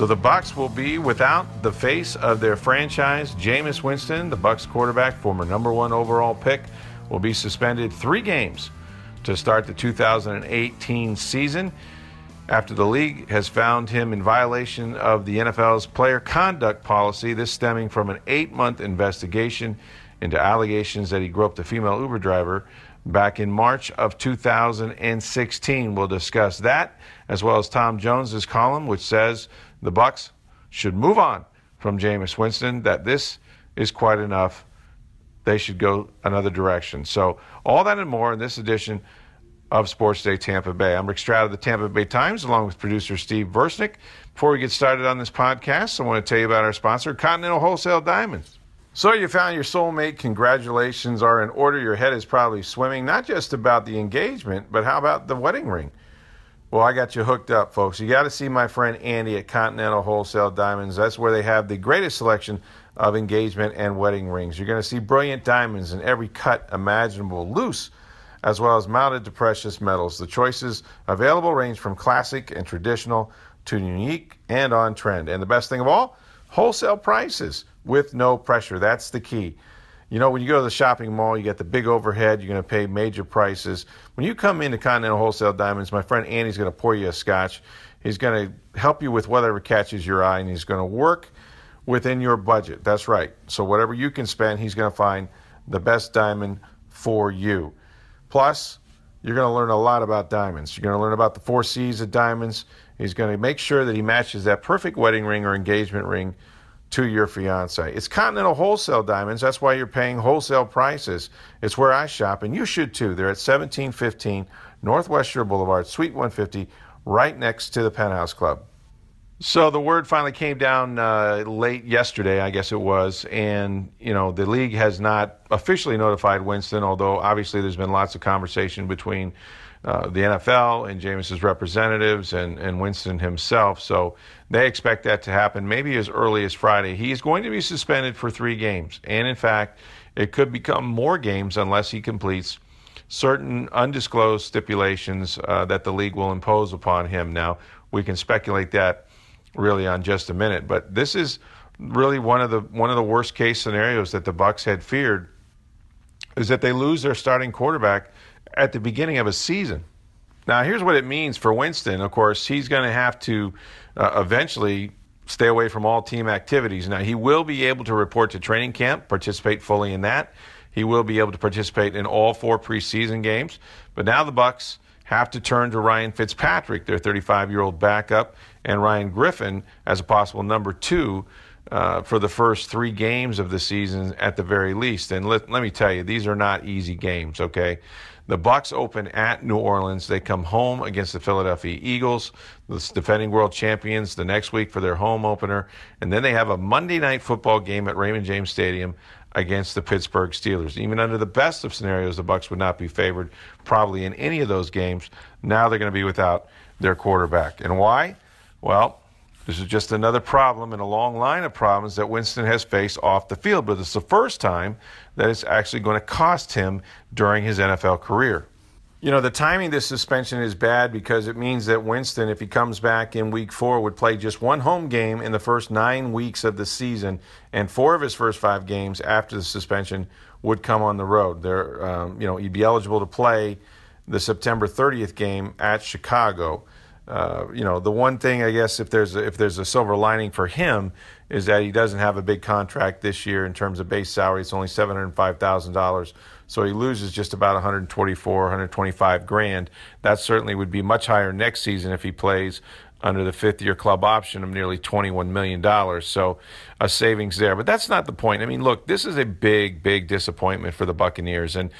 So the Bucks will be without the face of their franchise, Jameis Winston, the Bucks quarterback, former number 1 overall pick, will be suspended 3 games to start the 2018 season after the league has found him in violation of the NFL's player conduct policy, this stemming from an eight month investigation into allegations that he groped a female Uber driver back in March of 2016. We'll discuss that as well as Tom Jones's column, which says the Bucks should move on from Jameis Winston, that this is quite enough. They should go another direction. So, all that and more in this edition of Sports Day Tampa Bay. I'm Rick Stroud of the Tampa Bay Times, along with producer Steve Versnick. Before we get started on this podcast, I want to tell you about our sponsor, Continental Wholesale Diamonds. So, you found your soulmate. Congratulations are in order. Your head is probably swimming, not just about the engagement, but how about the wedding ring? Well, I got you hooked up, folks. You got to see my friend Andy at Continental Wholesale Diamonds. That's where they have the greatest selection of engagement and wedding rings. You're going to see brilliant diamonds in every cut imaginable, loose as well as mounted to precious metals. The choices available range from classic and traditional to unique and on trend. And the best thing of all, wholesale prices with no pressure. That's the key. You know, when you go to the shopping mall, you get the big overhead, you're going to pay major prices. When you come into Continental Wholesale Diamonds, my friend Andy's going to pour you a scotch. He's going to help you with whatever catches your eye, and he's going to work within your budget. That's right. So, whatever you can spend, he's going to find the best diamond for you. Plus, you're going to learn a lot about diamonds. You're going to learn about the four C's of diamonds. He's going to make sure that he matches that perfect wedding ring or engagement ring to your fiance. It's Continental Wholesale Diamonds. That's why you're paying wholesale prices. It's where I shop, and you should too. They're at 1715 Northwest Shore Boulevard, Suite 150, right next to the Penthouse Club. So the word finally came down uh, late yesterday, I guess it was, and you know the league has not officially notified Winston, although obviously there's been lots of conversation between uh, the NFL and Jameis's representatives and, and Winston himself. So they expect that to happen maybe as early as Friday. He's going to be suspended for three games, and in fact, it could become more games unless he completes certain undisclosed stipulations uh, that the league will impose upon him. Now we can speculate that really on just a minute. But this is really one of the one of the worst case scenarios that the Bucks had feared is that they lose their starting quarterback at the beginning of a season. Now, here's what it means for Winston. Of course, he's going to have to uh, eventually stay away from all team activities. Now, he will be able to report to training camp, participate fully in that. He will be able to participate in all four preseason games. But now the Bucks have to turn to Ryan Fitzpatrick, their 35 year old backup, and Ryan Griffin as a possible number two uh, for the first three games of the season at the very least. And let, let me tell you, these are not easy games, okay? The Bucks open at New Orleans. They come home against the Philadelphia Eagles, the defending world champions, the next week for their home opener. And then they have a Monday night football game at Raymond James Stadium against the Pittsburgh Steelers. Even under the best of scenarios, the Bucks would not be favored probably in any of those games. Now they're going to be without their quarterback. And why? Well, this is just another problem in a long line of problems that Winston has faced off the field, but it's the first time that it's actually going to cost him during his NFL career. You know, the timing of this suspension is bad because it means that Winston, if he comes back in week four, would play just one home game in the first nine weeks of the season, and four of his first five games after the suspension would come on the road. There, um, you know, he'd be eligible to play the September 30th game at Chicago. Uh, you know, the one thing I guess if there's a, if there's a silver lining for him is that he doesn't have a big contract this year in terms of base salary. It's only seven hundred five thousand dollars so he loses just about 124, 125 grand. That certainly would be much higher next season if he plays under the fifth year club option of nearly $21 million. So a savings there. But that's not the point. I mean, look, this is a big, big disappointment for the Buccaneers. And,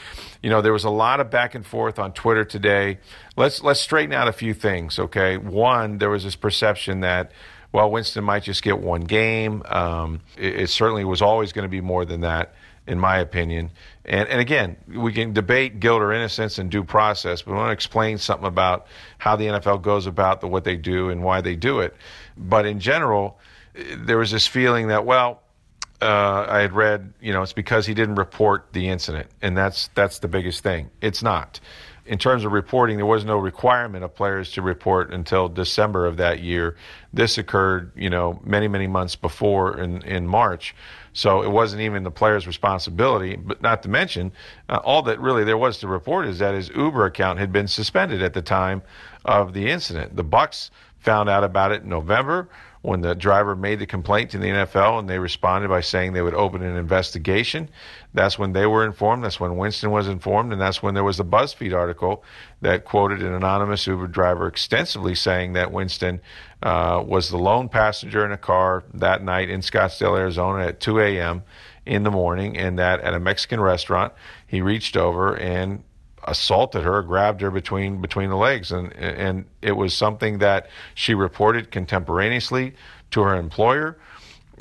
you know, there was a lot of back and forth on Twitter today. Let's, let's straighten out a few things, okay? One, there was this perception that, well, Winston might just get one game. Um, it, it certainly was always going to be more than that in my opinion. And, and again, we can debate guilt or innocence and due process, but I want to explain something about how the NFL goes about the, what they do and why they do it. But in general, there was this feeling that, well, uh, I had read, you know, it's because he didn't report the incident, and that's that's the biggest thing. It's not. In terms of reporting, there was no requirement of players to report until December of that year. This occurred, you know, many many months before in in March. So it wasn't even the player's responsibility. But not to mention, uh, all that really there was to report is that his Uber account had been suspended at the time of the incident. The Bucks found out about it in November when the driver made the complaint to the NFL and they responded by saying they would open an investigation. That's when they were informed. That's when Winston was informed. And that's when there was a BuzzFeed article that quoted an anonymous Uber driver extensively saying that Winston uh, was the lone passenger in a car that night in Scottsdale, Arizona at 2 a.m. in the morning and that at a Mexican restaurant he reached over and assaulted her, grabbed her between between the legs, and and it was something that she reported contemporaneously to her employer.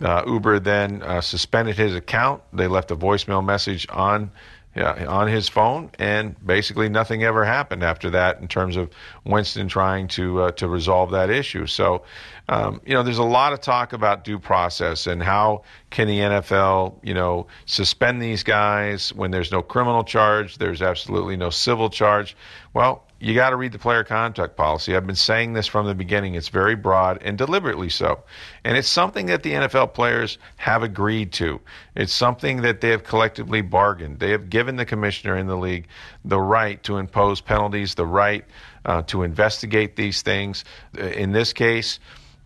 Uh, Uber then uh, suspended his account. They left a voicemail message on yeah, on his phone, and basically nothing ever happened after that in terms of Winston trying to uh, to resolve that issue. So, um, you know, there's a lot of talk about due process and how can the NFL, you know, suspend these guys when there's no criminal charge, there's absolutely no civil charge. Well, you got to read the player conduct policy. I've been saying this from the beginning. It's very broad and deliberately so. And it's something that the NFL players have agreed to. It's something that they have collectively bargained. They have given the commissioner in the league the right to impose penalties, the right uh, to investigate these things. In this case,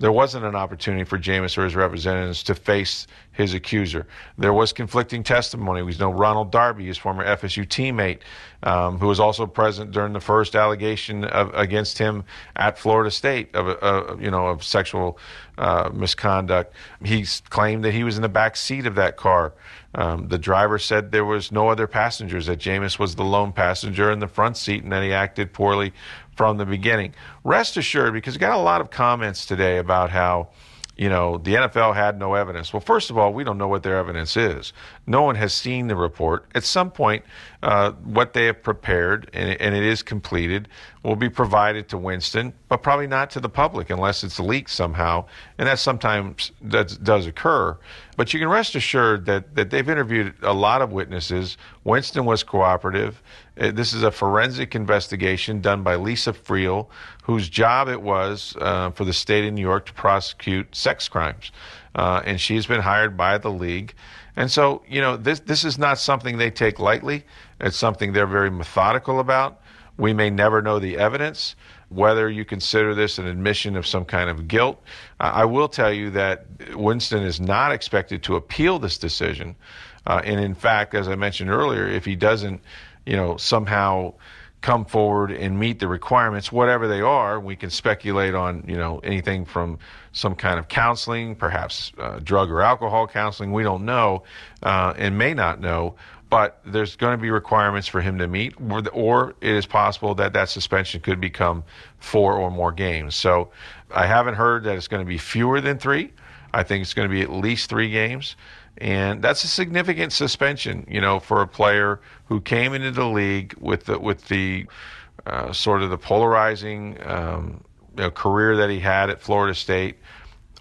there wasn't an opportunity for Jameis or his representatives to face his accuser. There was conflicting testimony. We know Ronald Darby, his former FSU teammate, um, who was also present during the first allegation of, against him at Florida State of, uh, you know, of sexual uh, misconduct. He claimed that he was in the back seat of that car. Um, the driver said there was no other passengers, that Jameis was the lone passenger in the front seat and that he acted poorly from the beginning. Rest assured, because we got a lot of comments today about how you know, the NFL had no evidence. Well, first of all, we don't know what their evidence is. No one has seen the report. At some point, uh, what they have prepared, and, and, it is completed, will be provided to Winston, but probably not to the public unless it's leaked somehow. And that sometimes does, does occur. But you can rest assured that, that they've interviewed a lot of witnesses. Winston was cooperative. Uh, this is a forensic investigation done by Lisa Friel, whose job it was uh, for the state of New York to prosecute sex crimes. Uh, and she's been hired by the league. And so, you know, this, this is not something they take lightly. It's something they're very methodical about. We may never know the evidence, whether you consider this an admission of some kind of guilt. Uh, I will tell you that Winston is not expected to appeal this decision. Uh, and in fact, as I mentioned earlier, if he doesn't, you know, somehow come forward and meet the requirements, whatever they are. We can speculate on, you know, anything from some kind of counseling, perhaps uh, drug or alcohol counseling. We don't know uh, and may not know, but there's going to be requirements for him to meet, or, or it is possible that that suspension could become four or more games. So I haven't heard that it's going to be fewer than three. I think it's going to be at least three games. And that's a significant suspension, you know, for a player who came into the league with the with the uh, sort of the polarizing um, you know, career that he had at Florida State.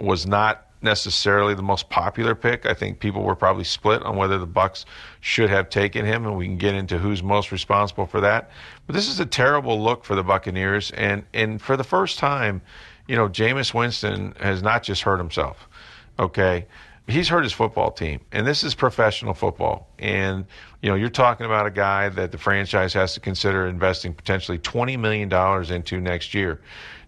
Was not necessarily the most popular pick. I think people were probably split on whether the Bucks should have taken him, and we can get into who's most responsible for that. But this is a terrible look for the Buccaneers, and and for the first time, you know, Jameis Winston has not just hurt himself. Okay, he's hurt his football team, and this is professional football. And you know, you're talking about a guy that the franchise has to consider investing potentially twenty million dollars into next year.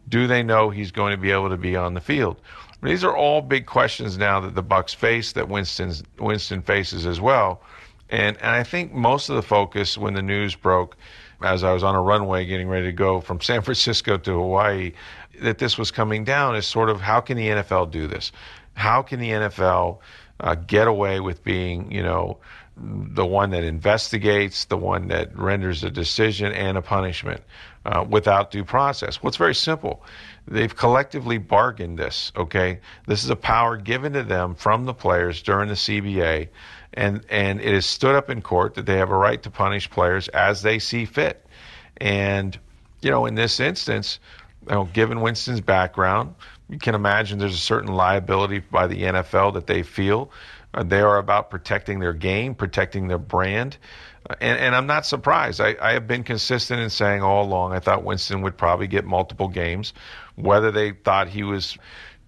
Do they know he's going to be able to be on the field? These are all big questions now that the Bucks face, that Winston's, Winston faces as well. And, and I think most of the focus when the news broke as I was on a runway getting ready to go from San Francisco to Hawaii that this was coming down is sort of how can the NFL do this? How can the NFL uh, get away with being, you know, the one that investigates, the one that renders a decision and a punishment uh, without due process? Well, it's very simple. They've collectively bargained this, okay? This is a power given to them from the players during the CBA, and, and it is stood up in court that they have a right to punish players as they see fit. And, you know, in this instance, you know, given Winston's background, you can imagine there's a certain liability by the NFL that they feel. Uh, they are about protecting their game, protecting their brand. Uh, and, and, I'm not surprised. I, I, have been consistent in saying all along I thought Winston would probably get multiple games. Whether they thought he was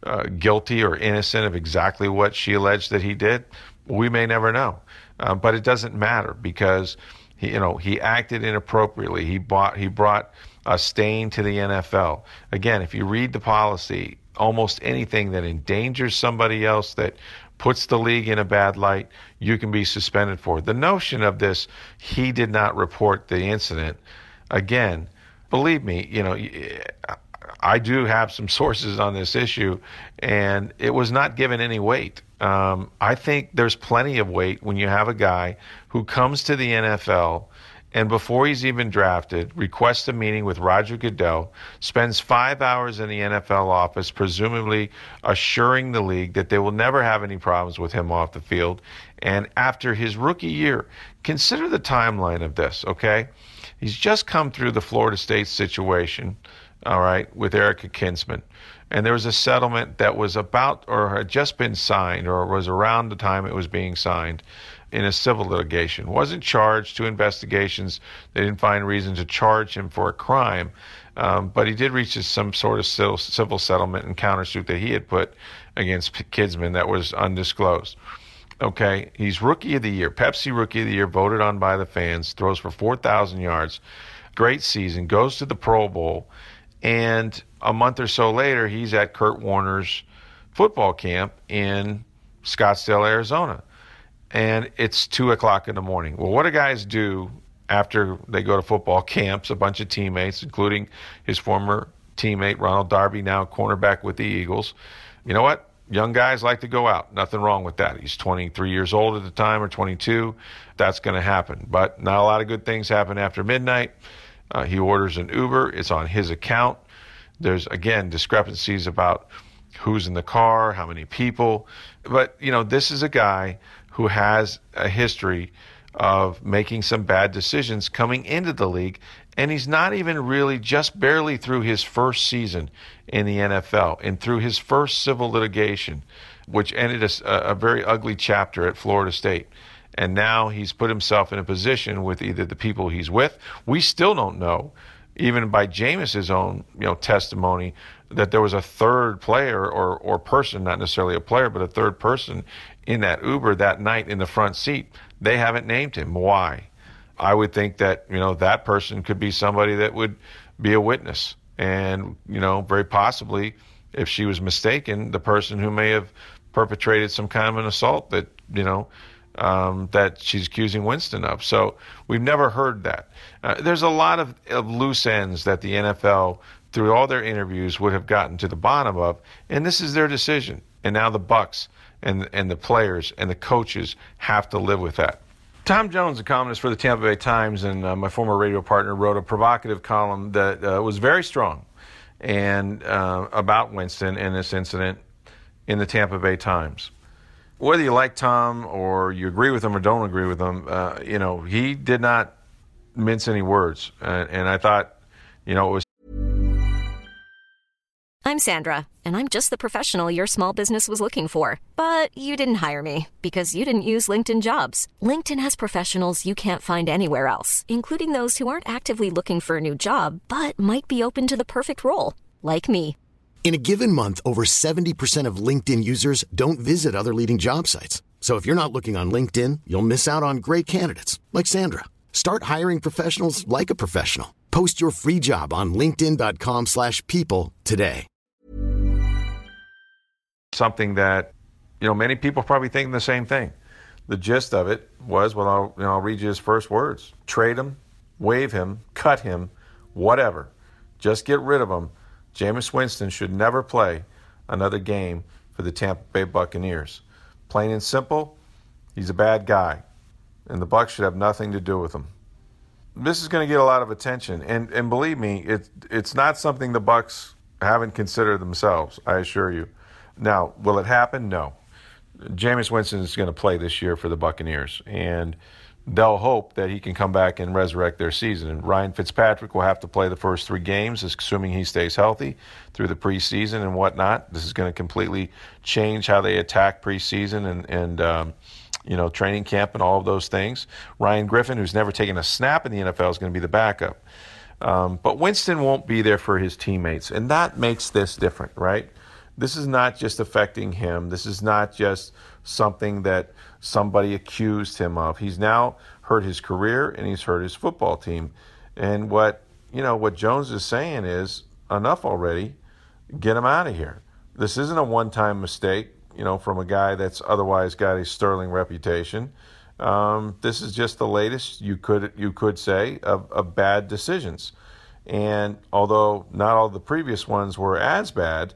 uh, guilty or innocent of exactly what she alleged that he did, we may never know. Uh, but it doesn't matter because he, you know, he acted inappropriately. He bought, he brought a stain to the NFL. Again, if you read the policy, almost anything that endangers somebody else, that puts the league in a bad light, you can be suspended for. The notion of this, he did not report the incident. Again, believe me, you know, I do have some sources on this issue, and it was not given any weight. Um, I think there's plenty of weight when you have a guy who comes to the NFL and before he's even drafted, requests a meeting with Roger Goodell, spends five hours in the NFL office, presumably assuring the league that they will never have any problems with him off the field. And after his rookie year, consider the timeline of this, okay? He's just come through the Florida State situation, all right, with Erica Kinsman. And there was a settlement that was about or had just been signed or was around the time it was being signed in a civil litigation. Wasn't charged to investigations. They didn't find reason to charge him for a crime, um, but he did reach some sort of civil, civil settlement and countersuit that he had put against Kinsman that was undisclosed. Okay, he's rookie of the year, Pepsi rookie of the year, voted on by the fans, throws for 4,000 yards, great season, goes to the Pro Bowl, and a month or so later, he's at Kurt Warner's football camp in Scottsdale, Arizona and it's two o'clock in the morning. Well, what do guys do after they go to football camps? A bunch of teammates, including his former teammate Ronald Darby, now cornerback with the Eagles. You know what? Young guys like to go out. Nothing wrong with that. He's 23 years old at the time or 22. That's going to happen. But not a lot of good things happen after midnight. Uh, he orders an Uber. It's on his account. There's, again, discrepancies about who's in the car, how many people. But, you know, this is a guy who has a history of making some bad decisions coming into the league. And he's not even really just barely through his first season in the NFL and through his first civil litigation, which ended a, a very ugly chapter at Florida State. And now he's put himself in a position with either the people he's with. We still don't know, even by Jameis's own you know testimony, that there was a third player or, or person, not necessarily a player, but a third person in that Uber that night in the front seat. They haven't named him. Why? I would think that, you know, that person could be somebody that would be a witness. And, you know, very possibly, if she was mistaken, the person who may have perpetrated some kind of an assault that, you know, um, that she's accusing Winston of. So we've never heard that. Uh, there's a lot of, of loose ends that the NFL, through all their interviews, would have gotten to the bottom of, and this is their decision. And now the Bucks and and the players and the coaches have to live with that. Tom Jones, a columnist for the Tampa Bay Times and uh, my former radio partner, wrote a provocative column that uh, was very strong and uh, about Winston and this incident in the Tampa Bay Times. Whether you like Tom or you agree with him or don't agree with him, uh, you know he did not mince any words, and, and I thought, you know, it was I'm Sandra, and I'm just the professional your small business was looking for. But you didn't hire me because you didn't use LinkedIn jobs. LinkedIn has professionals you can't find anywhere else, including those who aren't actively looking for a new job but might be open to the perfect role, like me. In a given month, over 70% of LinkedIn users don't visit other leading job sites. So if you're not looking on LinkedIn, you'll miss out on great candidates like Sandra. Start hiring professionals like a professional. Post your free job on linkedin.com/people today something that, you know, many people probably think the same thing. The gist of it was, well, I'll, you know, I'll read you his first words. Trade him, waive him, cut him, whatever. Just get rid of him. Jameis Winston should never play another game for the Tampa Bay Buccaneers. Plain and simple, he's a bad guy, and the Bucks should have nothing to do with him. This is going to get a lot of attention, and and believe me, it it's not something the Bucks haven't considered themselves. I assure you. Now, will it happen? No. Jameis Winston is going to play this year for the Buccaneers, and they'll hope that he can come back and resurrect their season. And Ryan Fitzpatrick will have to play the first three games, assuming he stays healthy through the preseason and whatnot. This is going to completely change how they attack preseason and and um, you know training camp and all of those things. Ryan Griffin, who's never taken a snap in the NFL, is going to be the backup. Um, but Winston won't be there for his teammates, and that makes this different, right? This is not just affecting him. This is not just something that somebody accused him of. He's now hurt his career and he's hurt his football team. And what you know what Jones is saying is enough already. Get him out of here. This isn't a one-time mistake, you know, from a guy that's otherwise got a sterling reputation. Um, this is just the latest you could you could say of, of bad decisions. And although not all the previous ones were as bad,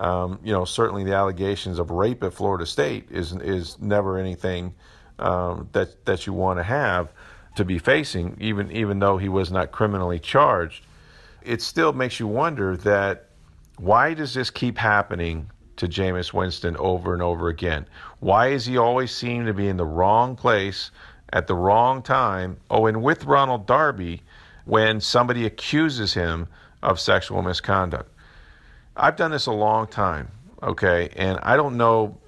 um, you know, certainly the allegations of rape at Florida State is is never anything um, that that you want to have to be facing, even even though he was not criminally charged. It still makes you wonder that why does this keep happening to Jameis Winston over and over again? Why is he always seem to be in the wrong place at the wrong time? Oh, and with Ronald Darby, when somebody accuses him of sexual misconduct. I've done this a long time, okay, and I don't know,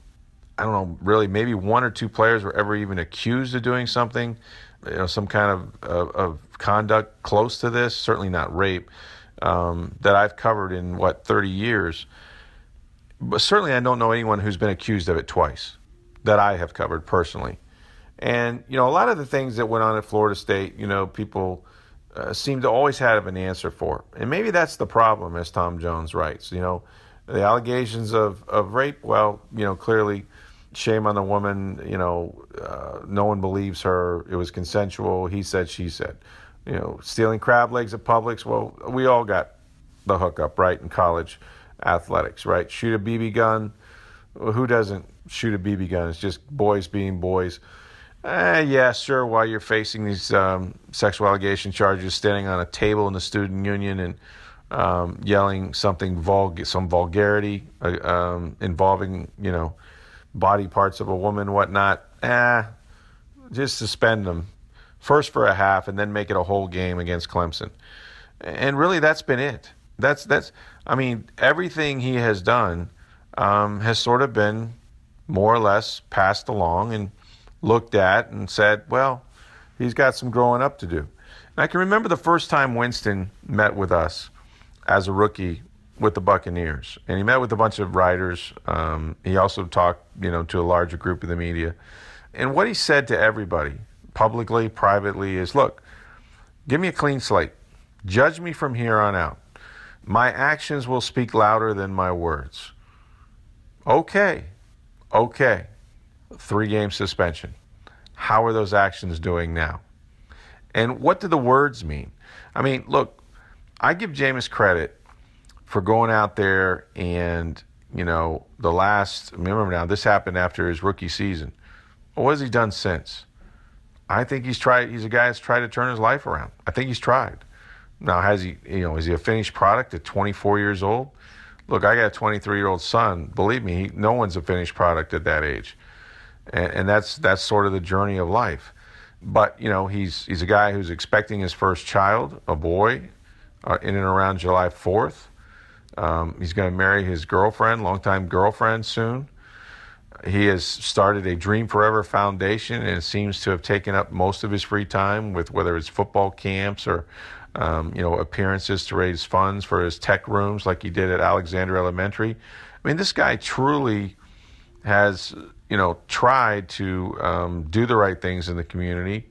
I don't know really, maybe one or two players were ever even accused of doing something, you know, some kind of, of, of conduct close to this, certainly not rape, um, that I've covered in what, 30 years. But certainly I don't know anyone who's been accused of it twice that I have covered personally. And, you know, a lot of the things that went on at Florida State, you know, people uh, seem to always have an answer for. And maybe that's the problem, as Tom Jones writes. You know, the allegations of, of rape, well, you know, clearly shame on the woman. You know, uh, no one believes her. It was consensual. He said, she said. You know, stealing crab legs at Publix, well, we all got the hookup, right, in college athletics, right? Shoot a BB gun. Who doesn't shoot a BB gun? It's just boys being boys. Uh, yeah, sure. While you're facing these um, sexual allegation charges, standing on a table in the student union and um, yelling something vulgar, some vulgarity uh, um, involving, you know, body parts of a woman, whatnot. Eh, just suspend them first for a half and then make it a whole game against Clemson. And really, that's been it. That's that's. I mean, everything he has done um, has sort of been more or less passed along and looked at and said, well, he's got some growing up to do. And I can remember the first time Winston met with us as a rookie with the Buccaneers, and he met with a bunch of writers. Um, he also talked, you know, to a larger group of the media. And what he said to everybody, publicly, privately, is, "Look, give me a clean slate. Judge me from here on out. My actions will speak louder than my words." Okay, okay three game suspension. How are those actions doing now? And what do the words mean? I mean, look, I give Jameis credit for going out there and, you know, the last, remember now, this happened after his rookie season. what has he done since? I think he's tried, he's a guy that's tried to turn his life around. I think he's tried. Now, has he, you know, is he a finished product at 24 years old? Look, I got a 23 year old son. Believe me, he, no one's a finished product at that age and, and that's that's sort of the journey of life. But you know, he's he's a guy who's expecting his first child, a boy, uh, in and around July fourth. Um, he's going to marry his girlfriend, longtime girlfriend, soon. He has started a Dream Forever Foundation, and seems to have taken up most of his free time with whether it's football camps or um, you know appearances to raise funds for his tech rooms, like he did at Alexander Elementary. I mean, this guy truly has you know, tried to um, do the right things in the community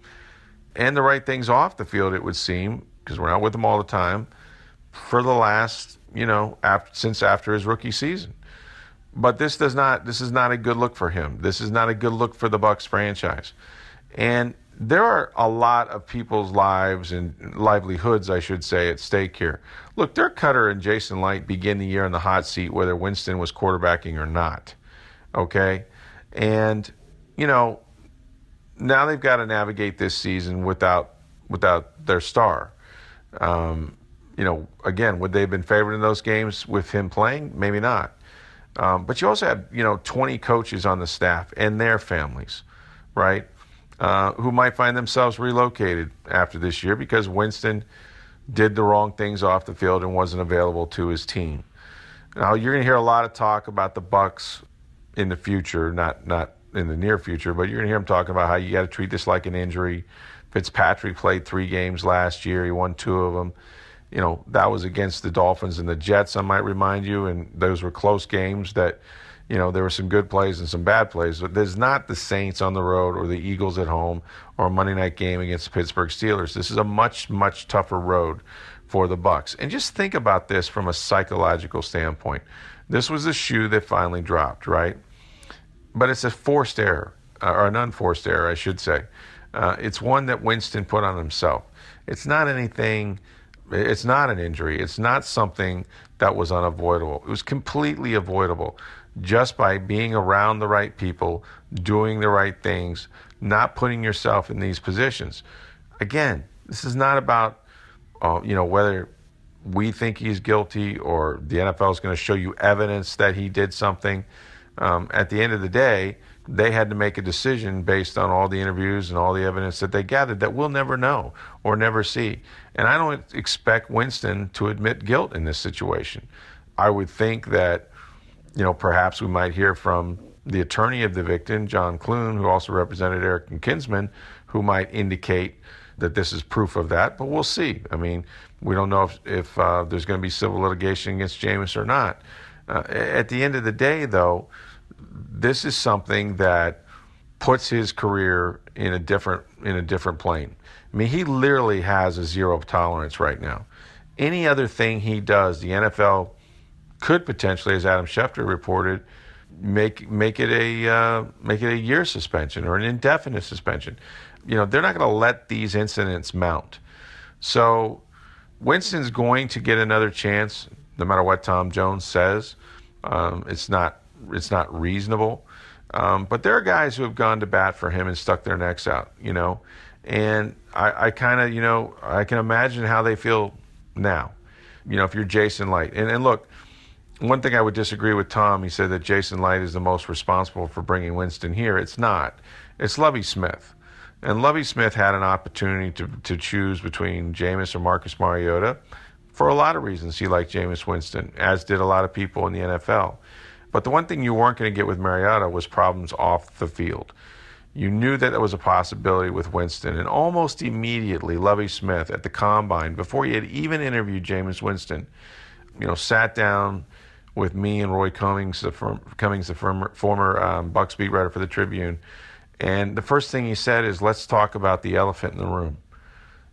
and the right things off the field, it would seem, because we're not with him all the time, for the last, you know, after, since after his rookie season. But this does not, this is not a good look for him. This is not a good look for the Bucks franchise. And there are a lot of people's lives and livelihoods, I should say, at stake here. Look, Dirk Koetter and Jason Licht begin the year in the hot seat, whether Winston was quarterbacking or not. Okay? And, you know, now they've got to navigate this season without without their star. Um, you know, again, would they have been favored in those games with him playing? Maybe not. Um, but you also have, you know, 20 coaches on the staff and their families, right? Uh, who might find themselves relocated after this year because Winston did the wrong things off the field and wasn't available to his team. Now you're going to hear a lot of talk about the Bucs in the future, not not in the near future, but you're to hear him talking about how you got to treat this like an injury. Fitzpatrick played three games last year; he won two of them. You know that was against the Dolphins and the Jets. I might remind you, and those were close games that you know, there were some good plays and some bad plays, but there's not the Saints on the road or the Eagles at home or a Monday night game against the Pittsburgh Steelers. This is a much, much tougher road for the Bucks. And just think about this from a psychological standpoint. This was a shoe that finally dropped, right? But it's a forced error, uh, or an unforced error, I should say. Uh, it's one that Winston put on himself. It's not anything, it's not an injury. It's not something that was unavoidable. It was completely avoidable just by being around the right people, doing the right things, not putting yourself in these positions. Again, this is not about, uh, you know, whether we think he's guilty or the NFL is going to show you evidence that he did something. Um, at the end of the day, they had to make a decision based on all the interviews and all the evidence that they gathered that we'll never know or never see. And I don't expect Winston to admit guilt in this situation. I would think that you know, perhaps we might hear from the attorney of the victim, John Clune, who also represented Erica Kinsman, who might indicate that this is proof of that. But we'll see. I mean, we don't know if, if uh, there's going to be civil litigation against Jameis or not. Uh, at the end of the day, though, this is something that puts his career in a different in a different plane. I mean, he literally has a zero tolerance right now. Any other thing he does, the NFL could potentially, as Adam Schefter reported, make make it a uh, make it a year suspension or an indefinite suspension. You know, they're not going to let these incidents mount. So Winston's going to get another chance, no matter what Tom Jones says. Um, it's not it's not reasonable. Um, but there are guys who have gone to bat for him and stuck their necks out, you know. And I, I kind of, you know, I can imagine how they feel now. You know, if you're Jason Licht. And, and look, one thing I would disagree with Tom. He said that Jason Licht is the most responsible for bringing Winston here. It's not. It's Lovie Smith. And Lovie Smith had an opportunity to, to choose between Jameis or Marcus Mariota. For a lot of reasons, he liked Jameis Winston, as did a lot of people in the NFL. But the one thing you weren't going to get with Mariota was problems off the field. You knew that there was a possibility with Winston, and almost immediately, Lovie Smith at the combine, before he had even interviewed Jameis Winston, you know, sat down with me and Roy Cummings, the firm, Cummings, the former, former um, Bucks beat writer for the Tribune. And the first thing he said is, let's talk about the elephant in the room.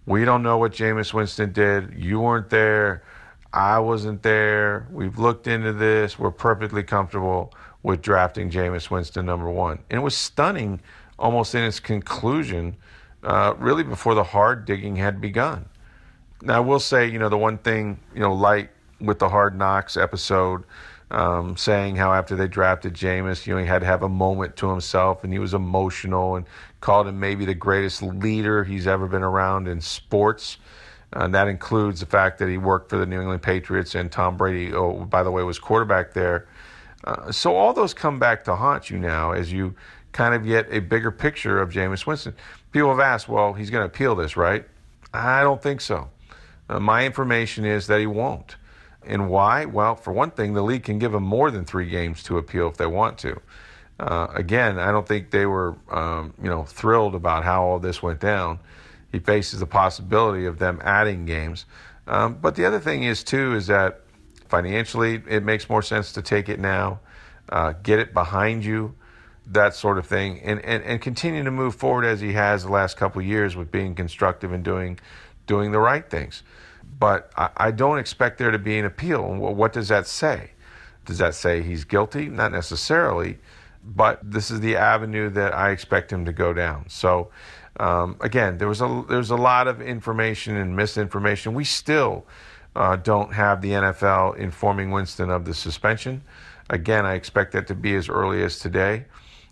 We don't know what Jameis Winston did. You weren't there. I wasn't there. We've looked into this. We're perfectly comfortable with drafting Jameis Winston number one. And it was stunning almost in its conclusion, uh, really before the hard digging had begun. Now, I will say, you know, the one thing, you know, Licht with the Hard Knocks episode, um, saying how after they drafted Jameis, you know, he had to have a moment to himself and he was emotional and called him maybe the greatest leader he's ever been around in sports. And that includes the fact that he worked for the New England Patriots and Tom Brady, oh, by the way, was quarterback there. Uh, so all those come back to haunt you now as you kind of get a bigger picture of Jameis Winston. People have asked, well, he's going to appeal this, right? I don't think so. Uh, my information is that he won't. And why? Well, for one thing, the league can give them more than three games to appeal if they want to. Uh, again, I don't think they were, um, you know, thrilled about how all this went down. He faces the possibility of them adding games. Um, but the other thing is too is that financially, it makes more sense to take it now, uh, get it behind you, that sort of thing, and, and and continue to move forward as he has the last couple years with being constructive and doing doing the right things but I, I don't expect there to be an appeal. What does that say? Does that say he's guilty? Not necessarily, but this is the avenue that I expect him to go down. So Um, again, there was a there's a lot of information and misinformation. We still uh, don't have the NFL informing Winston of the suspension. Again, I expect that to be as early as today,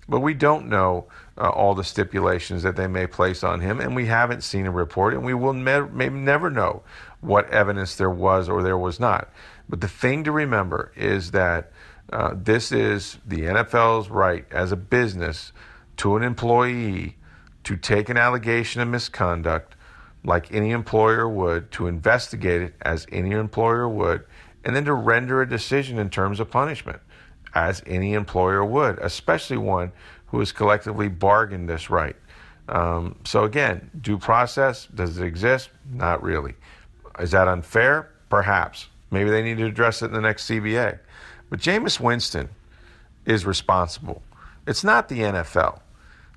but we don't know uh, all the stipulations that they may place on him, and we haven't seen a report, and we will ne- maybe never know what evidence there was or there was not. But the thing to remember is that uh, this is the NFL's right as a business to an employee to take an allegation of misconduct like any employer would, to investigate it as any employer would, and then to render a decision in terms of punishment as any employer would, especially one who has collectively bargained this right. Um, so, again, due process, does it exist? Not really. Is that unfair? Perhaps. Maybe they need to address it in the next CBA. But Jameis Winston is responsible. It's not the NFL,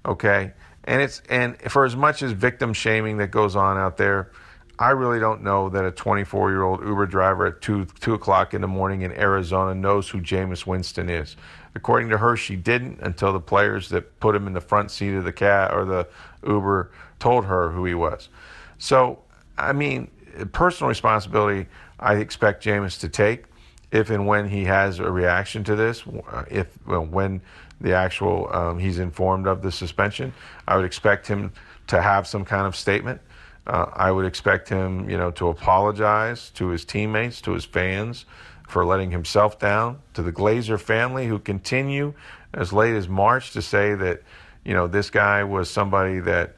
okay? And it's and for as much as victim shaming that goes on out there, I really don't know that a 24 year old Uber driver at two two o'clock in the morning in Arizona knows who Jameis Winston is. According to her, she didn't until the players that put him in the front seat of the cat or the Uber told her who he was. So, I mean, personal responsibility I expect Jameis to take if and when he has a reaction to this, uh, if well, when the actual um, he's informed of the suspension, I would expect him to have some kind of statement. Uh, I would expect him, you know, to apologize to his teammates, to his fans, for letting himself down, to the Glazer family who continue as late as March to say that, you know, this guy was somebody that,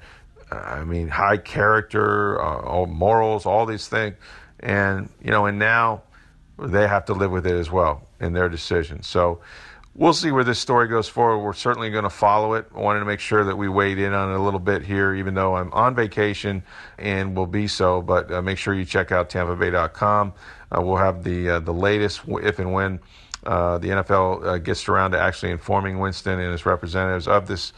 I mean, high character, uh, all morals, all these things, and you know, and now they have to live with it as well in their decision. So we'll see where this story goes forward. We're certainly going to follow it. I wanted to make sure that we weighed in on it a little bit here, even though I'm on vacation and will be so. But uh, make sure you check out TampaBay.com. Uh, we'll have the uh, the latest if and when uh, the NFL uh, gets around to actually informing Winston and his representatives of this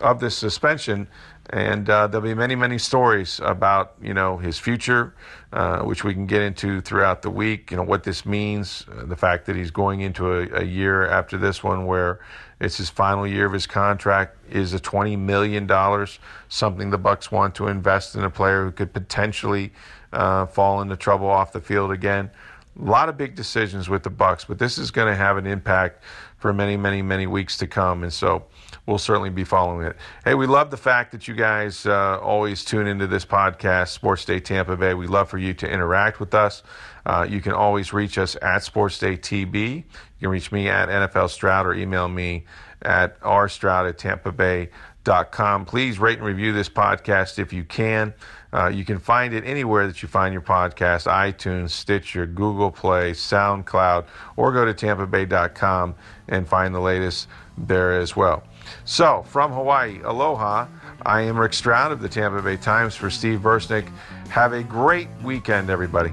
of this suspension and uh, there'll be many, many stories about you know his future, uh, which we can get into throughout the week. You know what this means, uh, the fact that he's going into a, a, year after this one where it's his final year of his contract is a twenty million dollars, something the Bucks want to invest in a player who could potentially uh, fall into trouble off the field again. A lot of big decisions with the Bucks, but this is going to have an impact for many, many, many weeks to come, and so we'll certainly be following it. Hey, we love the fact that you guys uh, always tune into this podcast, Sports Day Tampa Bay. We love for you to interact with us. Uh, you can always reach us at Sports Day TB. You can reach me at NFL Stroud or email me at rstroud at tampa bay dot com. Please rate and review this podcast if you can. Uh, you can find it anywhere that you find your podcast iTunes, Stitcher, Google Play, SoundCloud, or go to tampabay.com and find the latest there as well. So, from Hawaii, aloha. I am Rick Stroud of the Tampa Bay Times for Steve Versnick. Have a great weekend, everybody.